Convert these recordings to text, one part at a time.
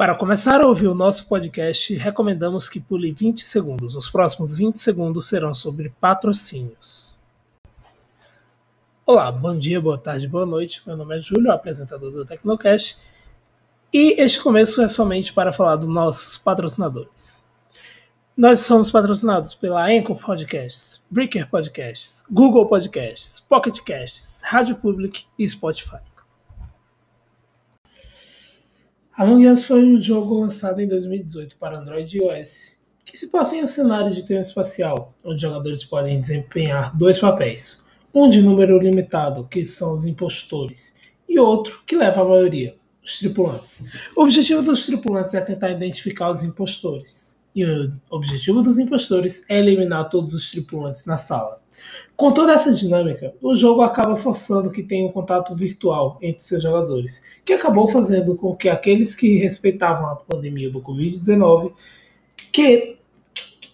Para começar a ouvir o nosso podcast, recomendamos que pule 20 segundos. Os próximos 20 segundos serão sobre patrocínios. Olá, bom dia, boa tarde, boa noite. Meu nome é Júlio, apresentador do Tecnocast, e este começo é somente para falar dos nossos patrocinadores. Nós somos patrocinados pela Anchor Podcasts, Breaker Podcasts, Google Podcasts, Pocket Casts, Rádio Public e Spotify. Among Us foi um jogo lançado em 2018 para Android e iOS, que se passa em um cenário de tempo espacial, onde jogadores podem desempenhar dois papéis, um de número limitado, que são os impostores, e outro que leva a maioria, os tripulantes. O objetivo dos tripulantes é tentar identificar os impostores, e o objetivo dos impostores é eliminar todos os tripulantes na sala. Com toda essa dinâmica, o jogo acaba forçando que tenha um contato virtual entre seus jogadores, que acabou fazendo com que aqueles que respeitavam a pandemia do Covid-19 que,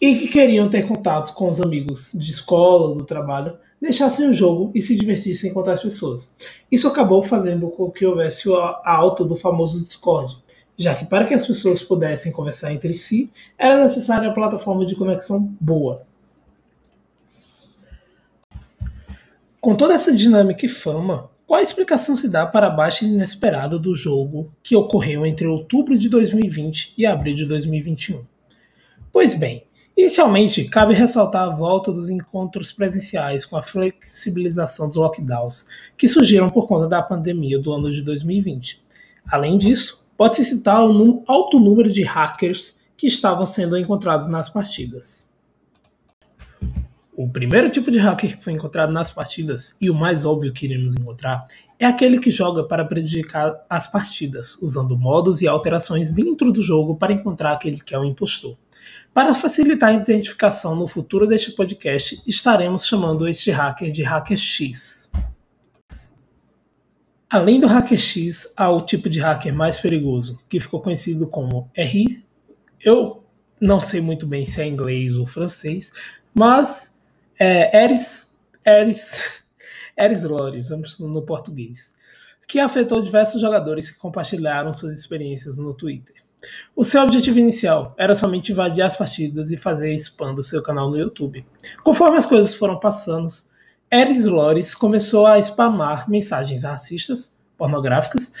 e que queriam ter contatos com os amigos de escola, do trabalho, deixassem o jogo e se divertissem com outras pessoas. Isso acabou fazendo com que houvesse a alta do famoso Discord, já que para que as pessoas pudessem conversar entre si, era necessária uma plataforma de conexão boa. Com toda essa dinâmica e fama, qual a explicação se dá para a baixa inesperada do jogo que ocorreu entre outubro de 2020 e abril de 2021? Pois bem, inicialmente cabe ressaltar a volta dos encontros presenciais com a flexibilização dos lockdowns que surgiram por conta da pandemia do ano de 2020. Além disso, pode-se citar o alto número de hackers que estavam sendo encontrados nas partidas. O primeiro tipo de hacker que foi encontrado nas partidas, e o mais óbvio que iremos encontrar, é aquele que joga para prejudicar as partidas, usando modos e alterações dentro do jogo para encontrar aquele que é o impostor. Para facilitar a identificação no futuro deste podcast, estaremos chamando este hacker de Hacker X. Além do Hacker X, há o tipo de hacker mais perigoso, que ficou conhecido como RI. Eu não sei muito bem se é inglês ou francês, mas é, Eris, Eris, Eris Lores, vamos no português, que afetou diversos jogadores que compartilharam suas experiências no Twitter. O seu objetivo inicial era somente invadir as partidas e fazer spam do seu canal no YouTube. Conforme as coisas foram passando, Eris Lores começou a spamar mensagens racistas, pornográficas,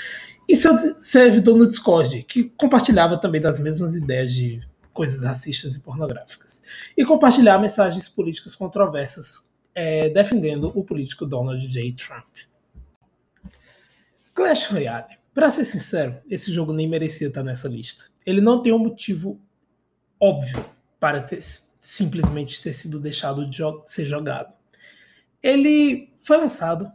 e seu servidor no Discord, que compartilhava também das mesmas ideias de coisas racistas e pornográficas, e compartilhar mensagens políticas controversas é, defendendo o político Donald J. Trump. Clash Royale. Para ser sincero, esse jogo nem merecia estar nessa lista. Ele não tem um motivo óbvio para ter, simplesmente ter sido deixado de ser jogado. Ele foi lançado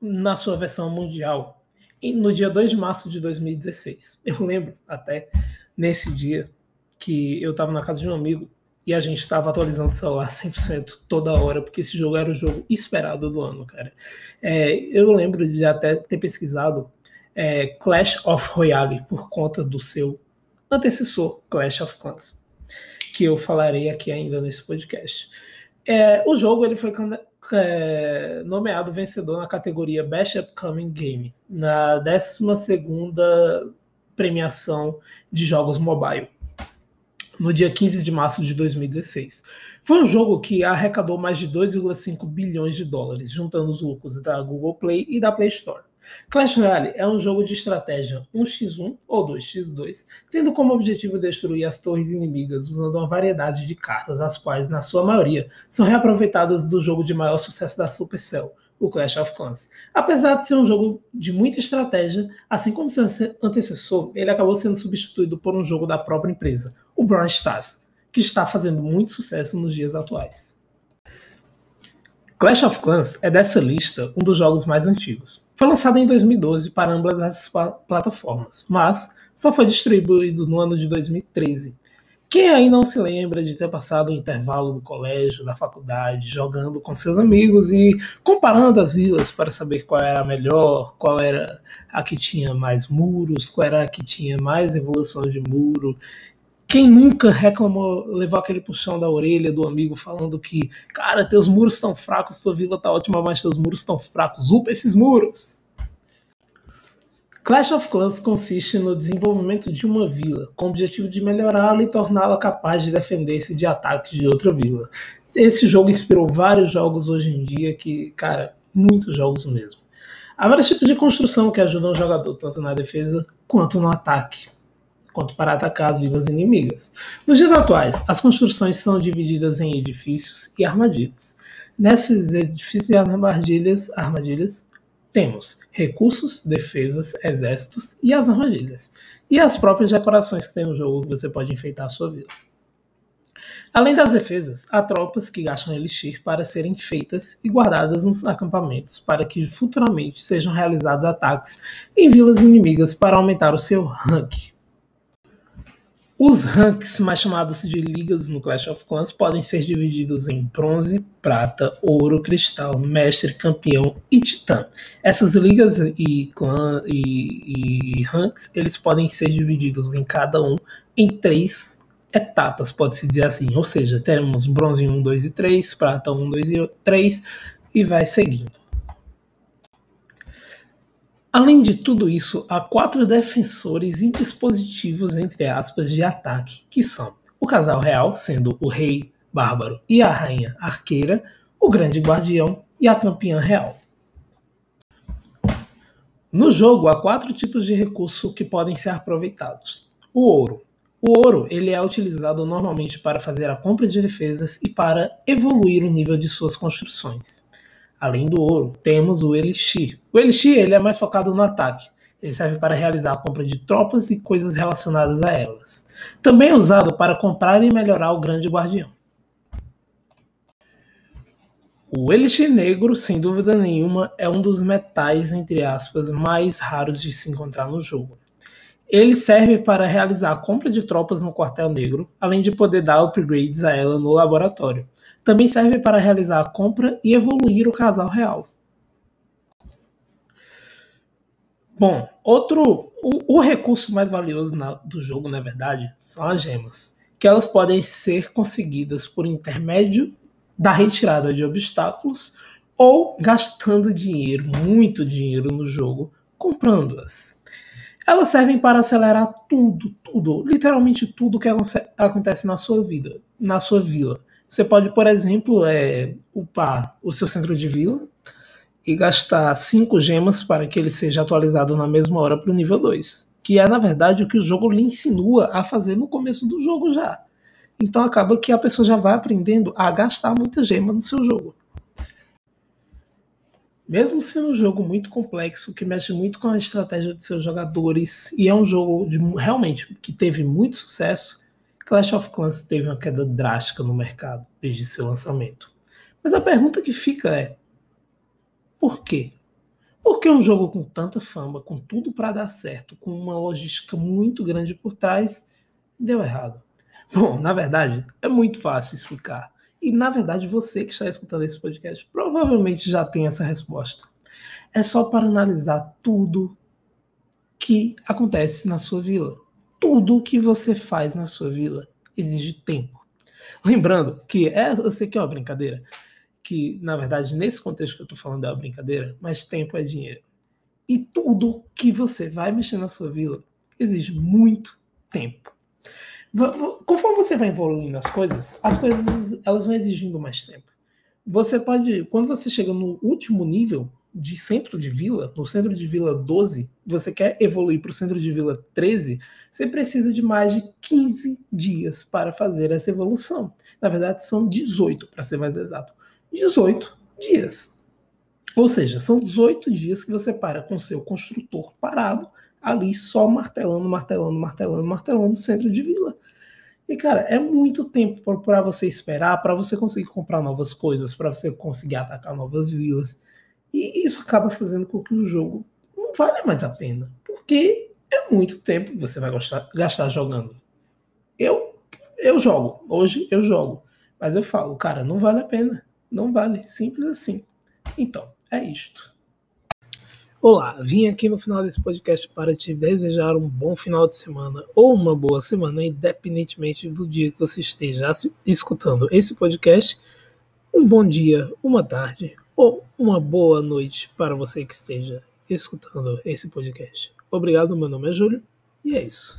na sua versão mundial no dia 2 de março de 2016. Eu lembro até nesse dia que eu estava na casa de um amigo e a gente estava atualizando o celular 100% toda hora, porque esse jogo era o jogo esperado do ano, cara. É, eu lembro de até ter pesquisado é, Clash of Royale por conta do seu antecessor, Clash of Clans, que eu falarei aqui ainda nesse podcast. É, o jogo ele foi é, nomeado vencedor na categoria Best Upcoming Game, na 12ª premiação de jogos mobile no dia 15 de março de 2016. Foi um jogo que arrecadou mais de 2,5 bilhões de dólares, juntando os lucros da Google Play e da Play Store. Clash Royale é um jogo de estratégia 1x1 ou 2x2, tendo como objetivo destruir as torres inimigas usando uma variedade de cartas, as quais, na sua maioria, são reaproveitadas do jogo de maior sucesso da Supercell, o Clash of Clans. Apesar de ser um jogo de muita estratégia, assim como seu antecessor, ele acabou sendo substituído por um jogo da própria empresa, o Brawl Stars, que está fazendo muito sucesso nos dias atuais. Clash of Clans é dessa lista um dos jogos mais antigos. Foi lançado em 2012 para ambas as plataformas, mas só foi distribuído no ano de 2013 quem aí não se lembra de ter passado o intervalo do colégio, da faculdade, jogando com seus amigos e comparando as vilas para saber qual era a melhor, qual era a que tinha mais muros, qual era a que tinha mais evoluções de muro. Quem nunca reclamou, levou aquele puxão da orelha do amigo falando que, cara, teus muros estão fracos, sua vila tá ótima, mas teus muros estão fracos. Upa esses muros! Clash of Clans consiste no desenvolvimento de uma vila, com o objetivo de melhorá-la e torná-la capaz de defender-se de ataques de outra vila. Esse jogo inspirou vários jogos hoje em dia, que, cara, muitos jogos mesmo. Há vários tipos de construção que ajudam o jogador tanto na defesa quanto no ataque, quanto para atacar as vilas inimigas. Nos dias atuais, as construções são divididas em edifícios e armadilhas. Nesses edifícios e armadilhas, armadilhas temos recursos, defesas, exércitos e as armadilhas. E as próprias decorações que tem no jogo que você pode enfeitar a sua vila. Além das defesas, há tropas que gastam elixir para serem feitas e guardadas nos acampamentos para que futuramente sejam realizados ataques em vilas inimigas para aumentar o seu rank. Os ranks, mais chamados de ligas no Clash of Clans, podem ser divididos em bronze, prata, ouro, cristal, mestre, campeão e titã. Essas ligas e, clã, e, e ranks, eles podem ser divididos em cada um em três etapas, pode-se dizer assim. Ou seja, teremos bronze 1, 2 e 3, prata 1, 2 e 3 e vai seguindo. Além de tudo isso, há quatro defensores e dispositivos, entre aspas, de ataque, que são o casal real, sendo o rei bárbaro e a rainha arqueira, o grande guardião e a campeã real. No jogo, há quatro tipos de recurso que podem ser aproveitados. O ouro. O ouro ele é utilizado normalmente para fazer a compra de defesas e para evoluir o nível de suas construções. Além do ouro, temos o Elixir. O Elixir ele é mais focado no ataque. Ele serve para realizar a compra de tropas e coisas relacionadas a elas. Também é usado para comprar e melhorar o Grande Guardião. O Elixir Negro, sem dúvida nenhuma, é um dos metais, entre aspas, mais raros de se encontrar no jogo. Ele serve para realizar a compra de tropas no Quartel Negro, além de poder dar upgrades a ela no laboratório também serve para realizar a compra e evoluir o casal real. Bom, outro o, o recurso mais valioso na, do jogo, na verdade, são as gemas, que elas podem ser conseguidas por intermédio da retirada de obstáculos ou gastando dinheiro, muito dinheiro no jogo, comprando-as. Elas servem para acelerar tudo, tudo, literalmente tudo que acontece na sua vida, na sua vila. Você pode, por exemplo, é, upar o seu centro de vila e gastar 5 gemas para que ele seja atualizado na mesma hora para o nível 2. Que é, na verdade, o que o jogo lhe insinua a fazer no começo do jogo já. Então acaba que a pessoa já vai aprendendo a gastar muita gema no seu jogo. Mesmo sendo um jogo muito complexo, que mexe muito com a estratégia de seus jogadores, e é um jogo de, realmente que teve muito sucesso, Clash of Clans teve uma queda drástica no mercado desde seu lançamento. Mas a pergunta que fica é: por quê? Por que um jogo com tanta fama, com tudo para dar certo, com uma logística muito grande por trás, deu errado? Bom, na verdade, é muito fácil explicar. E na verdade, você que está escutando esse podcast provavelmente já tem essa resposta. É só para analisar tudo que acontece na sua vila tudo que você faz na sua vila exige tempo. Lembrando que é, eu sei que é uma brincadeira, que na verdade nesse contexto que eu estou falando é uma brincadeira, mas tempo é dinheiro. E tudo que você vai mexer na sua vila exige muito tempo. Conforme você vai evoluindo as coisas, as coisas elas vão exigindo mais tempo. Você pode, quando você chega no último nível, de centro de vila, no centro de vila 12, você quer evoluir para o centro de vila 13, você precisa de mais de 15 dias para fazer essa evolução. Na verdade, são 18, para ser mais exato. 18 dias. Ou seja, são 18 dias que você para com seu construtor parado, ali só martelando, martelando, martelando, martelando centro de vila. E, cara, é muito tempo para você esperar, para você conseguir comprar novas coisas, para você conseguir atacar novas vilas. E isso acaba fazendo com que o jogo não valha mais a pena. Porque é muito tempo que você vai gastar, gastar jogando. Eu, eu jogo. Hoje eu jogo. Mas eu falo, cara, não vale a pena. Não vale. Simples assim. Então, é isto. Olá, vim aqui no final desse podcast para te desejar um bom final de semana ou uma boa semana, independentemente do dia que você esteja escutando esse podcast. Um bom dia, uma tarde ou uma boa noite para você que esteja escutando esse podcast. Obrigado, meu nome é Júlio, e é isso.